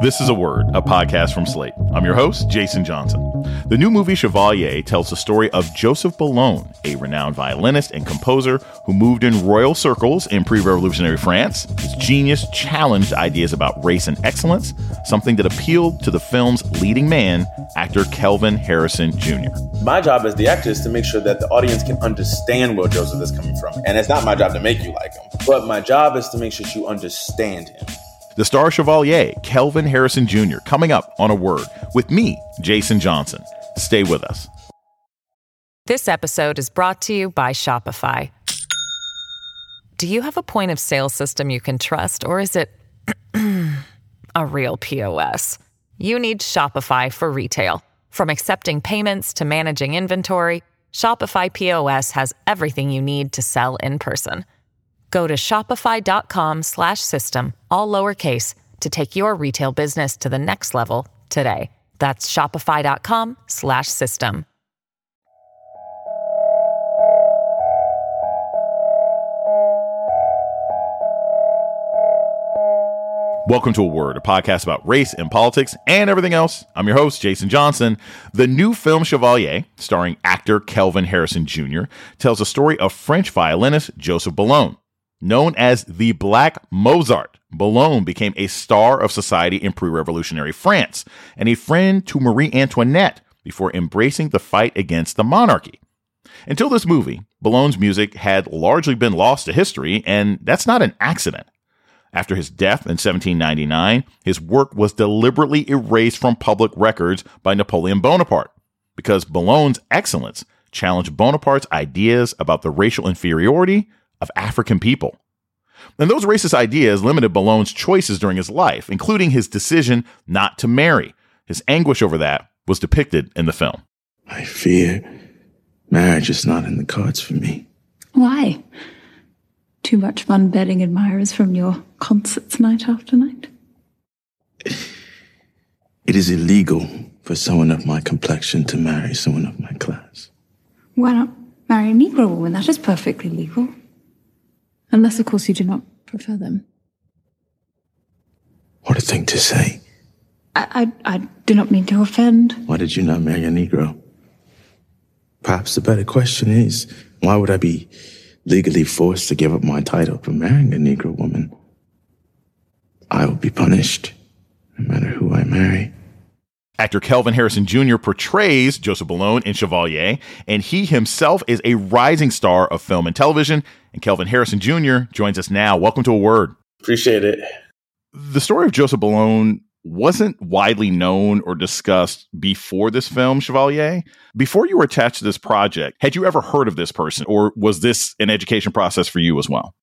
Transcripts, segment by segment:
This is a Word, a podcast from Slate. I'm your host, Jason Johnson. The new movie Chevalier tells the story of Joseph Bologne, a renowned violinist and composer who moved in royal circles in pre revolutionary France. His genius challenged ideas about race and excellence, something that appealed to the film's leading man, actor Kelvin Harrison Jr. My job as the actor is to make sure that the audience can understand where Joseph is coming from. And it's not my job to make you like him, but my job is to make sure you understand him. The star Chevalier, Kelvin Harrison Jr., coming up on a word with me, Jason Johnson. Stay with us. This episode is brought to you by Shopify. Do you have a point of sale system you can trust, or is it a real POS? You need Shopify for retail. From accepting payments to managing inventory, Shopify POS has everything you need to sell in person. Go to shopify.com slash system, all lowercase, to take your retail business to the next level today. That's shopify.com slash system. Welcome to A Word, a podcast about race and politics and everything else. I'm your host, Jason Johnson. The new film Chevalier, starring actor Kelvin Harrison Jr., tells the story of French violinist Joseph Bologne. Known as the Black Mozart, Bologne became a star of society in pre revolutionary France and a friend to Marie Antoinette before embracing the fight against the monarchy. Until this movie, Bologne's music had largely been lost to history, and that's not an accident. After his death in 1799, his work was deliberately erased from public records by Napoleon Bonaparte because Bologne's excellence challenged Bonaparte's ideas about the racial inferiority of African people. And those racist ideas limited Bologne's choices during his life, including his decision not to marry. His anguish over that was depicted in the film. I fear marriage is not in the cards for me. Why? Too much fun betting admirers from your concerts night after night? It is illegal for someone of my complexion to marry someone of my class. Why not marry a Negro woman? That is perfectly legal. Unless, of course, you do not prefer them. What a thing to say. I, I, I do not mean to offend. Why did you not marry a Negro? Perhaps the better question is why would I be legally forced to give up my title for marrying a Negro woman? I will be punished no matter who I marry. Actor Kelvin Harrison Jr. portrays Joseph Bologne in Chevalier, and he himself is a rising star of film and television. And Kelvin Harrison Jr. joins us now. Welcome to A Word. Appreciate it. The story of Joseph Bologne wasn't widely known or discussed before this film, Chevalier. Before you were attached to this project, had you ever heard of this person, or was this an education process for you as well?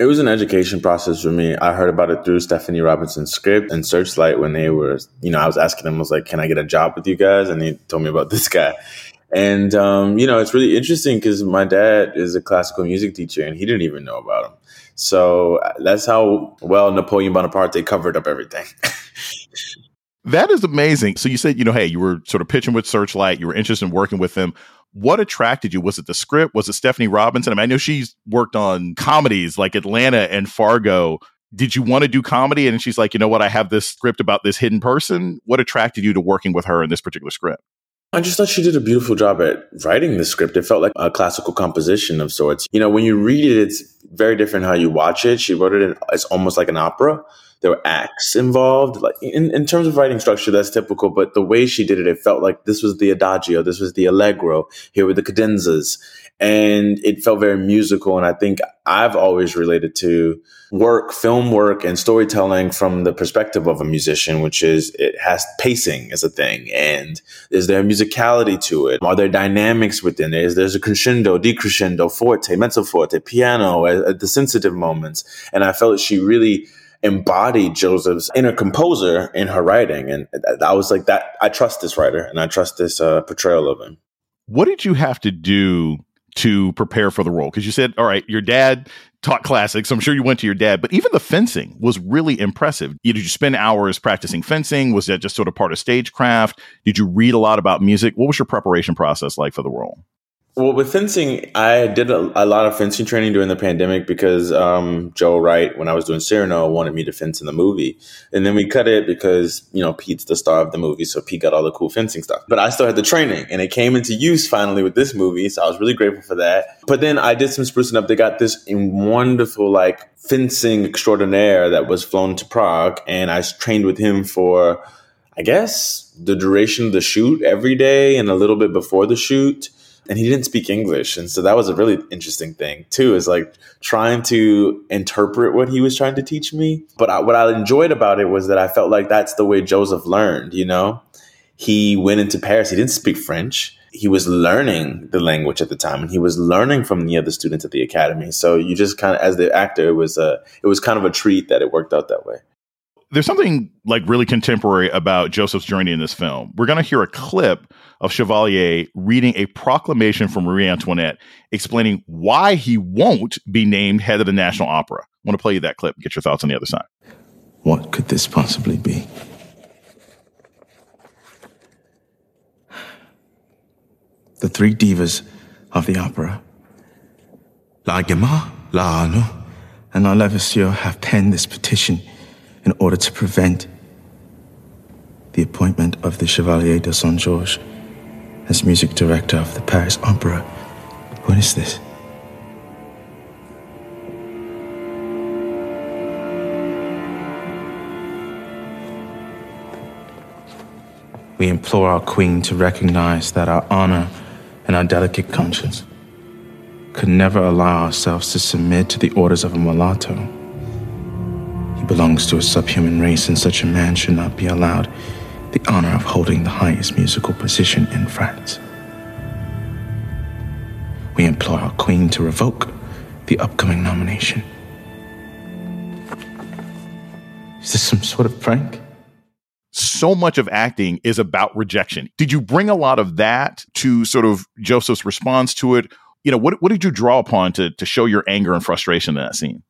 It was an education process for me. I heard about it through Stephanie Robinson's script and Searchlight when they were, you know, I was asking them, I was like, can I get a job with you guys? And they told me about this guy. And, um, you know, it's really interesting because my dad is a classical music teacher and he didn't even know about him. So that's how well Napoleon Bonaparte covered up everything. that is amazing. So you said, you know, hey, you were sort of pitching with Searchlight, you were interested in working with them. What attracted you? Was it the script? Was it Stephanie Robinson? I mean, I know she's worked on comedies like Atlanta and Fargo. Did you want to do comedy? And she's like, you know what? I have this script about this hidden person. What attracted you to working with her in this particular script? I just thought she did a beautiful job at writing the script. It felt like a classical composition of sorts. You know, when you read it, it's very different how you watch it. She wrote it in, it's almost like an opera. There were acts involved. Like in, in terms of writing structure, that's typical, but the way she did it, it felt like this was the adagio, this was the allegro, here were the cadenzas. And it felt very musical. And I think I've always related to work, film work, and storytelling from the perspective of a musician, which is it has pacing as a thing. And is there musicality to it? Are there dynamics within it? Is there's a crescendo, decrescendo, forte, mezzo forte, piano at, at the sensitive moments? And I felt she really embodied Joseph's inner composer in her writing. And I was like, that I trust this writer and I trust this uh, portrayal of him. What did you have to do to prepare for the role? Because you said, all right, your dad taught classics. I'm sure you went to your dad, but even the fencing was really impressive. Did you spend hours practicing fencing? Was that just sort of part of stagecraft? Did you read a lot about music? What was your preparation process like for the role? Well, with fencing, I did a, a, lot of fencing training during the pandemic because um, Joe Wright, when I was doing Cyrano, wanted me to fence in the movie. And then we cut it because, you know, Pete's the star of the movie. So Pete got all the cool fencing stuff. But I still had the training and it came into use finally with this movie. So I was really grateful for that. But then I did some sprucing up. They got this wonderful, like, fencing extraordinaire that was flown to Prague. And I trained with him for, I guess, the duration of the shoot every day and a little bit before the shoot and he didn't speak English. And so that was a really interesting thing too, is like trying to interpret what he was trying to teach me. But I, what I enjoyed about it was that I felt like that's the way Joseph learned, you know? He went into Paris, he didn't speak French. He was learning the language at the time and he was learning from the other students at the academy. So you just kind of, as the actor, it was a, it was kind of a treat that it worked out that way there's something like really contemporary about Joseph's journey in this film. We're going to hear a clip of Chevalier reading a proclamation from Marie Antoinette explaining why he won't be named head of the National Opera. I want to play you that clip. Get your thoughts on the other side. What could this possibly be? The three divas of the opera, La Guimard, La Arnould, and La Levasseur have penned this petition in order to prevent the appointment of the Chevalier de Saint Georges as music director of the Paris Opera. What is this? We implore our Queen to recognize that our honor and our delicate conscience could never allow ourselves to submit to the orders of a mulatto. He belongs to a subhuman race, and such a man should not be allowed the honor of holding the highest musical position in France. We implore our Queen to revoke the upcoming nomination. Is this some sort of prank? So much of acting is about rejection. Did you bring a lot of that to sort of Joseph's response to it? You know, what, what did you draw upon to, to show your anger and frustration in that scene?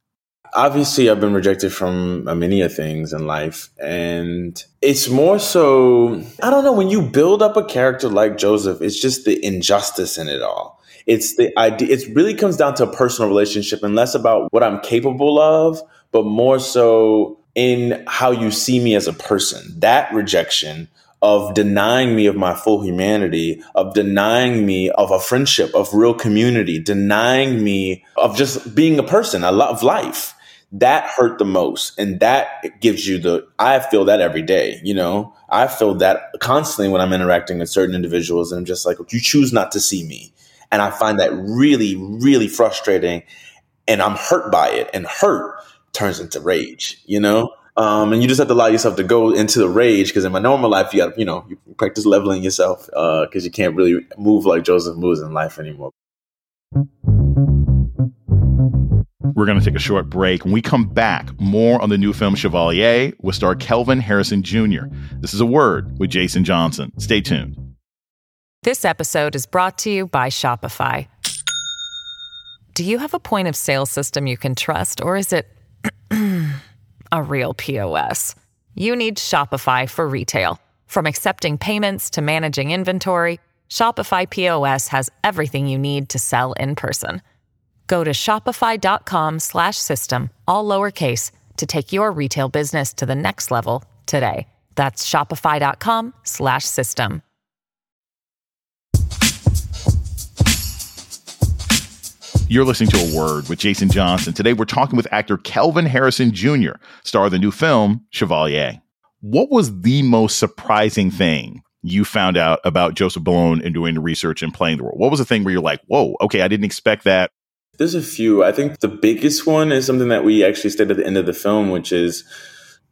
Obviously I've been rejected from uh, many of things in life. And it's more so, I don't know, when you build up a character like Joseph, it's just the injustice in it all. It's the idea, it really comes down to a personal relationship and less about what I'm capable of, but more so in how you see me as a person. That rejection of denying me of my full humanity, of denying me of a friendship, of real community, denying me of just being a person, I love life that hurt the most. And that gives you the, I feel that every day, you know, I feel that constantly when I'm interacting with certain individuals and I'm just like, you choose not to see me. And I find that really, really frustrating. And I'm hurt by it. And hurt turns into rage, you know? Um, and you just have to allow yourself to go into the rage because in my normal life, you got, you know, you practice leveling yourself because uh, you can't really move like Joseph moves in life anymore. We're going to take a short break. When we come back, more on the new film Chevalier with star Kelvin Harrison Jr. This is a word with Jason Johnson. Stay tuned. This episode is brought to you by Shopify. Do you have a point of sale system you can trust, or is it a real POS? You need Shopify for retail. From accepting payments to managing inventory, Shopify POS has everything you need to sell in person. Go to shopify.com slash system, all lowercase, to take your retail business to the next level today. That's shopify.com slash system. You're listening to A Word with Jason Johnson. Today we're talking with actor Kelvin Harrison Jr., star of the new film Chevalier. What was the most surprising thing you found out about Joseph Bologne in doing the research and playing the role? What was the thing where you're like, whoa, okay, I didn't expect that there's a few. I think the biggest one is something that we actually said at the end of the film, which is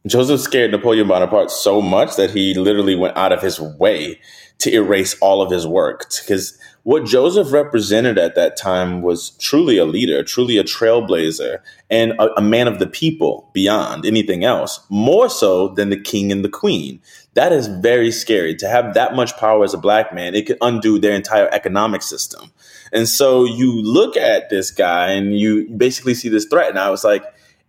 Joseph scared Napoleon Bonaparte so much that he literally went out of his way to erase all of his work. Because what Joseph represented at that time was truly a leader, truly a trailblazer, and a, a, man of the people beyond anything else, more so than the king and the queen. That is very scary. To have that much power as a black man, it could undo their entire economic system. And so you look at this guy and you basically see this threat. And I was like,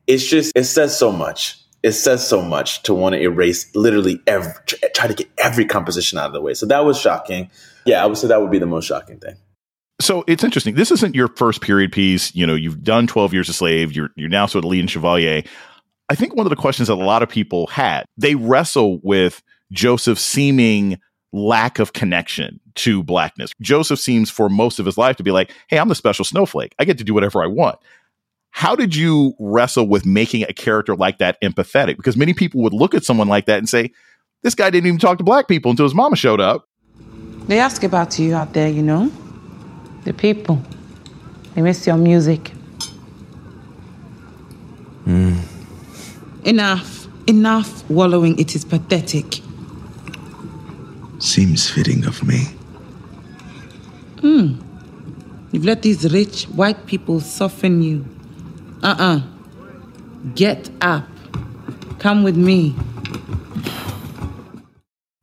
it's just, it says so much. It says so much to want to erase literally every, try to get every composition out of the way. So that was shocking. Yeah, I would say that would be the most shocking thing. So it's interesting. This isn't your first period piece. You know, you've done 12 Years a Slave. You're, you're now sort of leading Chevalier. I think one of the questions that a lot of people had, they wrestle with Joseph's seeming lack of connection to blackness. Joseph seems for most of his life to be like, hey, I'm the special snowflake. I get to do whatever I want. How did you wrestle with making a character like that empathetic? Because many people would look at someone like that and say, this guy didn't even talk to black people until his mama showed up. They ask about you out there, you know? The people. They miss your music. Mm. Enough. Enough wallowing. It is pathetic. Seems fitting of me. Hmm. You've let these rich white people soften you. Uh uh-uh. uh. Get up. Come with me.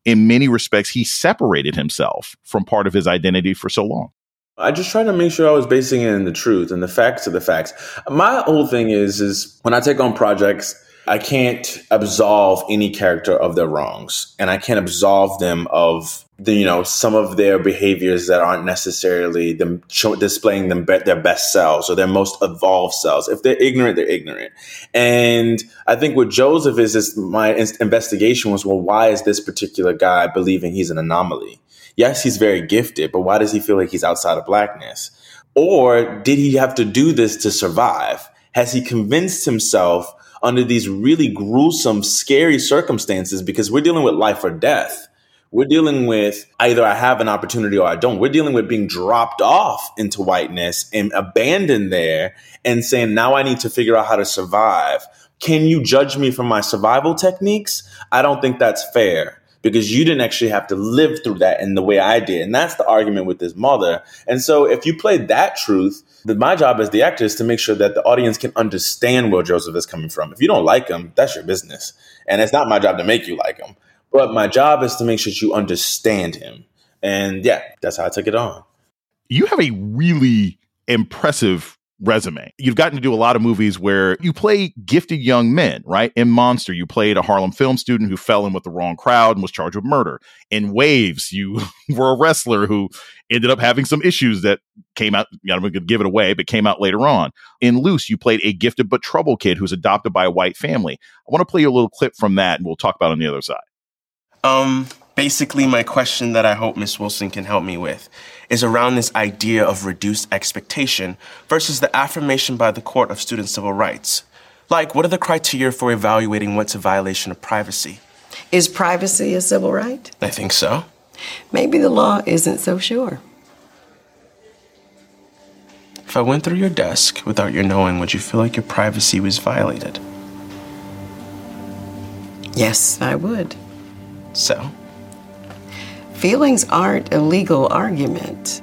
In many respects, he separated himself from part of his identity for so long. I just tried to make sure I was basing it in the truth and the facts of the facts. My whole thing is, is when I take on projects, I can't absolve any character of their wrongs, and I can't absolve them of the you know some of their behaviors that aren't necessarily them show, displaying them be- their best selves or their most evolved selves. If they're ignorant, they're ignorant. And I think with Joseph is this my investigation was well, why is this particular guy believing he's an anomaly? Yes, he's very gifted, but why does he feel like he's outside of blackness? Or did he have to do this to survive? Has he convinced himself under these really gruesome, scary circumstances because we're dealing with life or death. We're dealing with either I have an opportunity or I don't. We're dealing with being dropped off into whiteness and abandoned there and saying, now I need to figure out how to survive. Can you judge me from my survival techniques? I don't think that's fair because you didn't actually have to live through that in the way I did. And that's the argument with his mother. And so if you play that truth, then my job as the actor is to make sure that the audience can understand where Joseph is coming from. If you don't like him, that's your business. And it's not my job to make you like him. But my job is to make sure you understand him. And yeah, that's how I took it on. You have a really impressive resume. You've gotten to do a lot of movies where you play gifted young men, right? In Monster, you played a Harlem film student who fell in with the wrong crowd and was charged with murder. In Waves, you were a wrestler who ended up having some issues that came out, you know, I'm going to give it away, but came out later on. In Luce, you played a gifted but troubled kid who's adopted by a white family. I want to play you a little clip from that and we'll talk about on the other side. Um, basically, my question that I hope Miss Wilson can help me with is around this idea of reduced expectation versus the affirmation by the Court of Student Civil Rights. Like, what are the criteria for evaluating what's a violation of privacy? Is privacy a civil right? I think so. Maybe the law isn't so sure. If I went through your desk without your knowing, would you feel like your privacy was violated? Yes, I would. So? Feelings aren't a legal argument.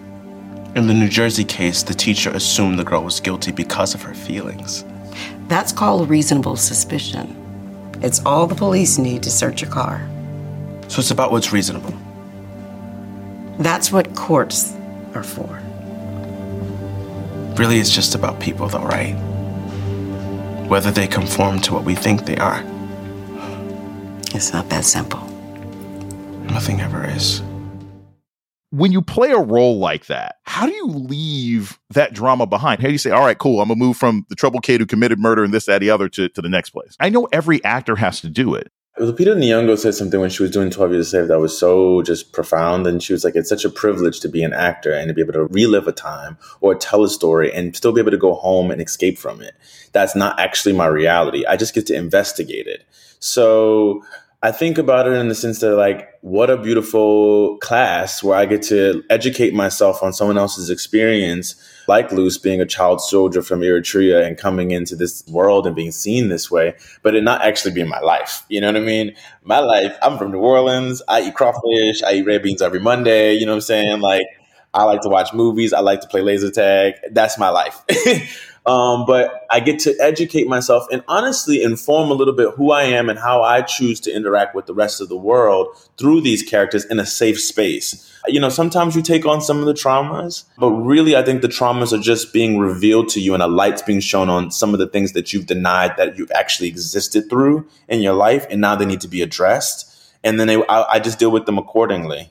In the New Jersey case, the teacher assumed the girl was guilty because of her feelings. That's called reasonable suspicion. It's all the police need to search a car. So it's about what's reasonable. That's what courts are for. Really, it's just about people, though, right? Whether they conform to what we think they are. It's not that simple. Nothing ever is. When you play a role like that, how do you leave that drama behind? How do you say, all right, cool, I'm gonna move from the troubled kid who committed murder and this, that, the other to, to the next place? I know every actor has to do it. Lupita Nyong'o said something when she was doing 12 Years a Slave that was so just profound. And she was like, it's such a privilege to be an actor and to be able to relive a time or tell a story and still be able to go home and escape from it. That's not actually my reality. I just get to investigate it. So I think about it in the sense that, like, what a beautiful class where I get to educate myself on someone else's experience, like Luce being a child soldier from Eritrea and coming into this world and being seen this way, but it not actually being my life. You know what I mean? My life, I'm from New Orleans. I eat crawfish. I eat red beans every Monday. You know what I'm saying? Like, I like to watch movies. I like to play laser tag. That's my life. Um, but I get to educate myself and honestly inform a little bit who I am and how I choose to interact with the rest of the world through these characters in a safe space. You know, sometimes you take on some of the traumas, but really, I think the traumas are just being revealed to you and a light's being shown on some of the things that you've denied that you've actually existed through in your life. And now they need to be addressed. And then they, I, I just deal with them accordingly.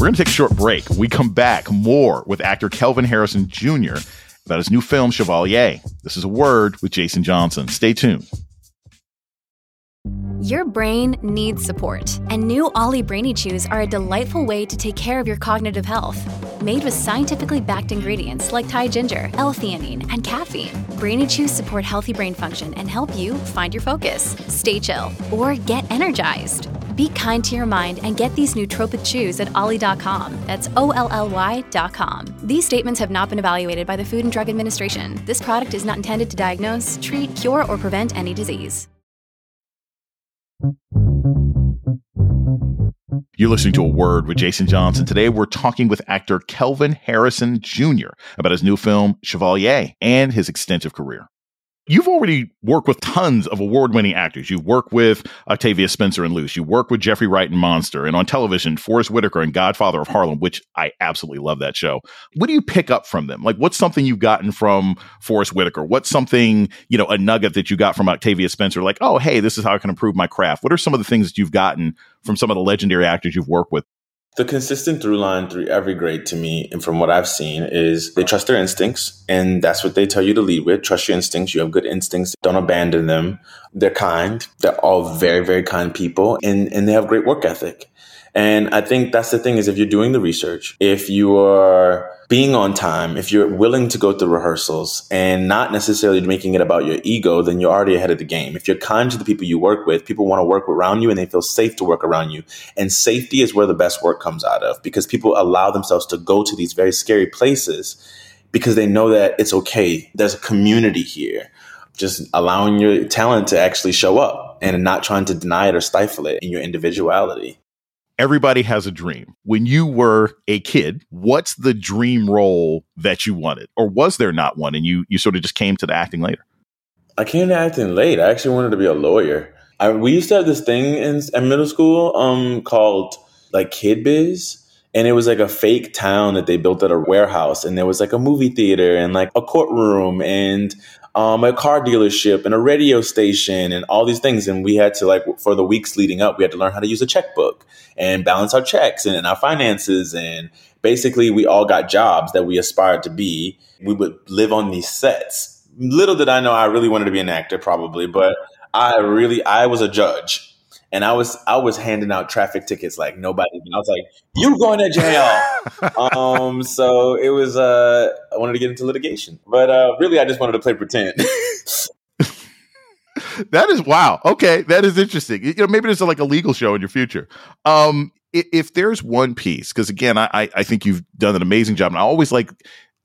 We're going to take a short break. We come back more with actor Kelvin Harrison Jr. about his new film, Chevalier. This is a word with Jason Johnson. Stay tuned. Your brain needs support, and new Olly Brainy Chews are a delightful way to take care of your cognitive health. Made with scientifically backed ingredients like Thai ginger, L-theanine, and caffeine, Brainy Chews support healthy brain function and help you find your focus, stay chill, or get energized. Be kind to your mind and get these nootropic chews at olly.com. That's O L L Y.com. These statements have not been evaluated by the Food and Drug Administration. This product is not intended to diagnose, treat, cure, or prevent any disease. You're listening to A Word with Jason Johnson. Today, we're talking with actor Kelvin Harrison Jr. about his new film, Chevalier, and his extensive career. You've already worked with tons of award winning actors. You've worked with Octavia Spencer and Luce. You work with Jeffrey Wright and Monster. And on television, Forest Whitaker and Godfather of Harlem, which I absolutely love that show. What do you pick up from them? Like, what's something you've gotten from Forest Whitaker? What's something, you know, a nugget that you got from Octavia Spencer? Like, oh, hey, this is how I can improve my craft. What are some of the things that you've gotten from some of the legendary actors you've worked with? The consistent through line through every grade to me, and from what I've seen, is they trust their instincts, and that's what they tell you to lead with. Trust your instincts. You have good instincts. Don't abandon them. They're kind. They're all very, very kind people, and and they have great work ethic. And I think that's the thing is if you're doing the research, if you are being on time, if you're willing to go through rehearsals and not necessarily making it about your ego, then you're already ahead of the game. If you're kind to the people you work with, people want to work around you and they feel safe to work around you. And safety is where the best work comes out of because people allow themselves to go to these very scary places because they know that it's okay. There's a community here. Just allowing your talent to actually show up and not trying to deny it or stifle it in your individuality everybody has a dream. When you were a kid, what's the dream role that you wanted? Or was there not one and you you sort of just came to the acting later? I came to acting late. I actually wanted to be a lawyer. I, we used to have this thing in, in middle school um, called like Kid Biz. And it was like a fake town that they built at a warehouse. And there was like a movie theater and like a courtroom and um, a car dealership and a radio station and all these things. And we had to like for the weeks leading up, we had to learn how to use a checkbook and balance our checks and, and our finances. And basically, we all got jobs that we aspired to be. We would live on these sets. Little did I know I really wanted to be an actor, probably, but I really I was a judge and I was I was handing out traffic tickets like nobody. I was like, "You going to jail?" um, so it was. Uh, I wanted to get into litigation, but uh, really, I just wanted to play pretend. that is wow. Okay, that is interesting. You know, maybe there's a, like a legal show in your future. Um, if, if there's one piece, because again, I I think you've done an amazing job, and I always like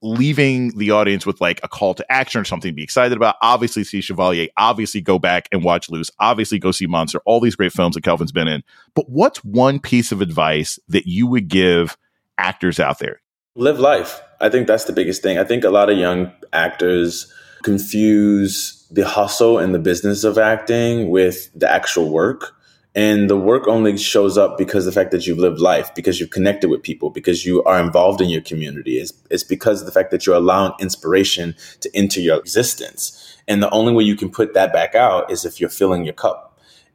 leaving the audience with like a call to action or something to be excited about. Obviously, see Chevalier. Obviously, go back and watch Luce. Obviously, go see Monster. All these great films that Kelvin's been in. But what's one piece of advice that you would give actors out there? Live life. I think that's the biggest thing. I think a lot of young actors confuse the hustle and the business of acting with the actual work. And the work only shows up because the fact that you've lived life, because you've connected with people, because you are involved in your community. It's, it's because of the fact that you're allowing inspiration to enter your existence. And the only way you can put that back out is if you're filling your cup.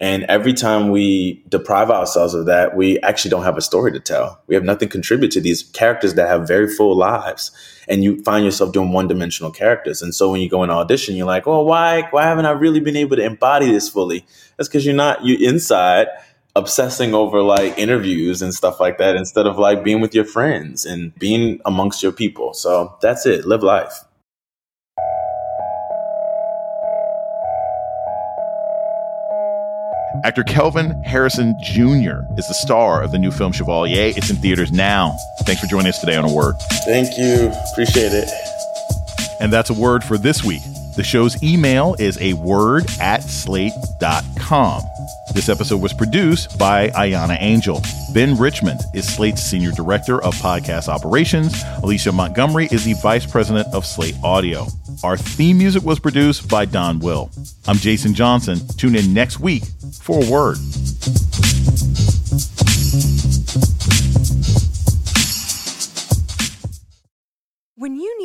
And every time we deprive ourselves of that, we actually don't have a story to tell. We have nothing to contribute to these characters that have very full lives. And you find yourself doing one dimensional characters. And so when you go in audition, you're like, well, why, why haven't I really been able to embody this fully? That's because you're not, you inside obsessing over like interviews and stuff like that instead of like being with your friends and being amongst your people. So that's it. Live life. Actor Kelvin Harrison Jr. is the star of the new film Chevalier. It's in theaters now. Thanks for joining us today on A Word. Thank you. Appreciate it. And that's a word for this week. The show's email is a word at slate.com. This episode was produced by Ahyiana Angel. Ben Richmond is Slate's Senior Director of Podcast Operations. Alicia Montgomery is the Vice President of Slate Audio. Our theme music was produced by Don Will. I'm Jason Johnson. Tune in next week for a word.